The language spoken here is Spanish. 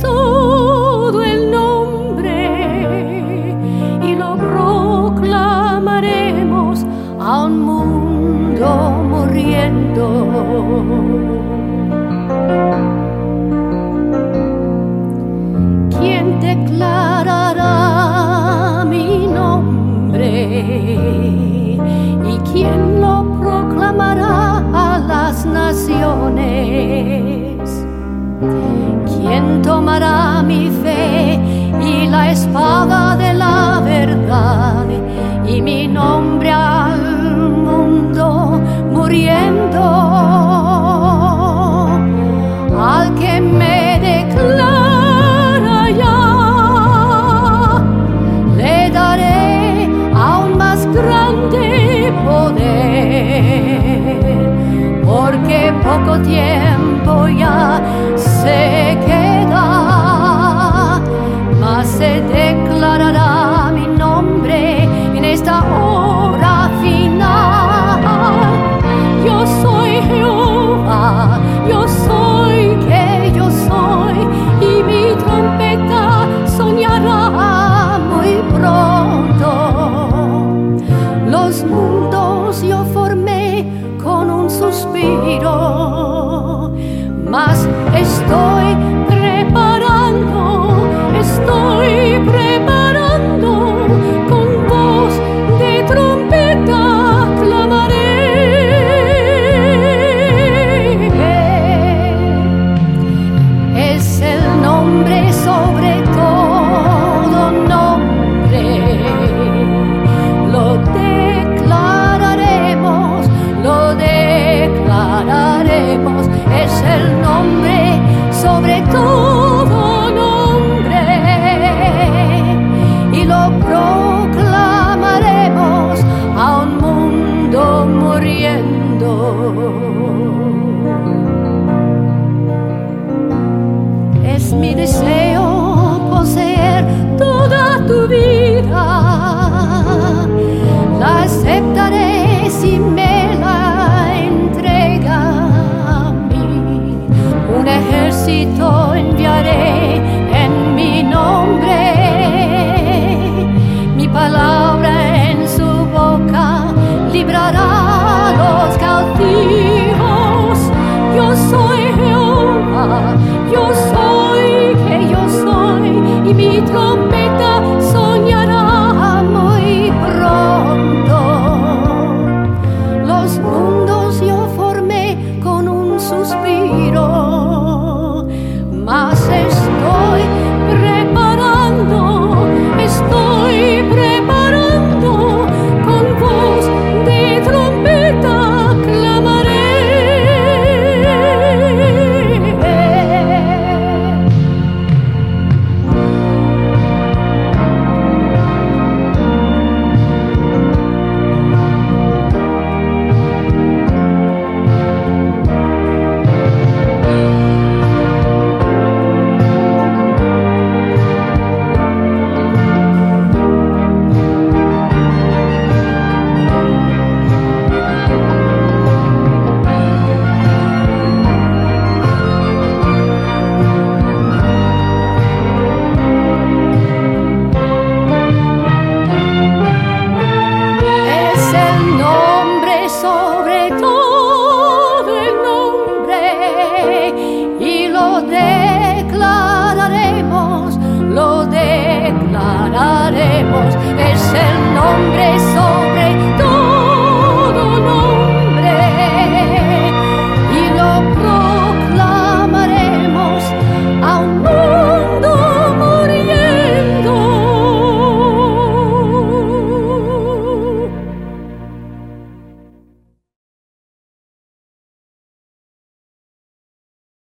todo el nombre y lo proclamaremos a un mundo muriendo. ¿Quién declarará mi nombre? ¿Y quién lo proclamará a las naciones? ¿Quién tomará mi fe y la espada de la verdad y mi nombre al mundo muriendo? Al que me declara ya, le daré aún más grande poder, porque poco tiempo ya Es el nombre sobre todo nombre. Y lo proclamaremos a un mundo muriendo. Es mi deseo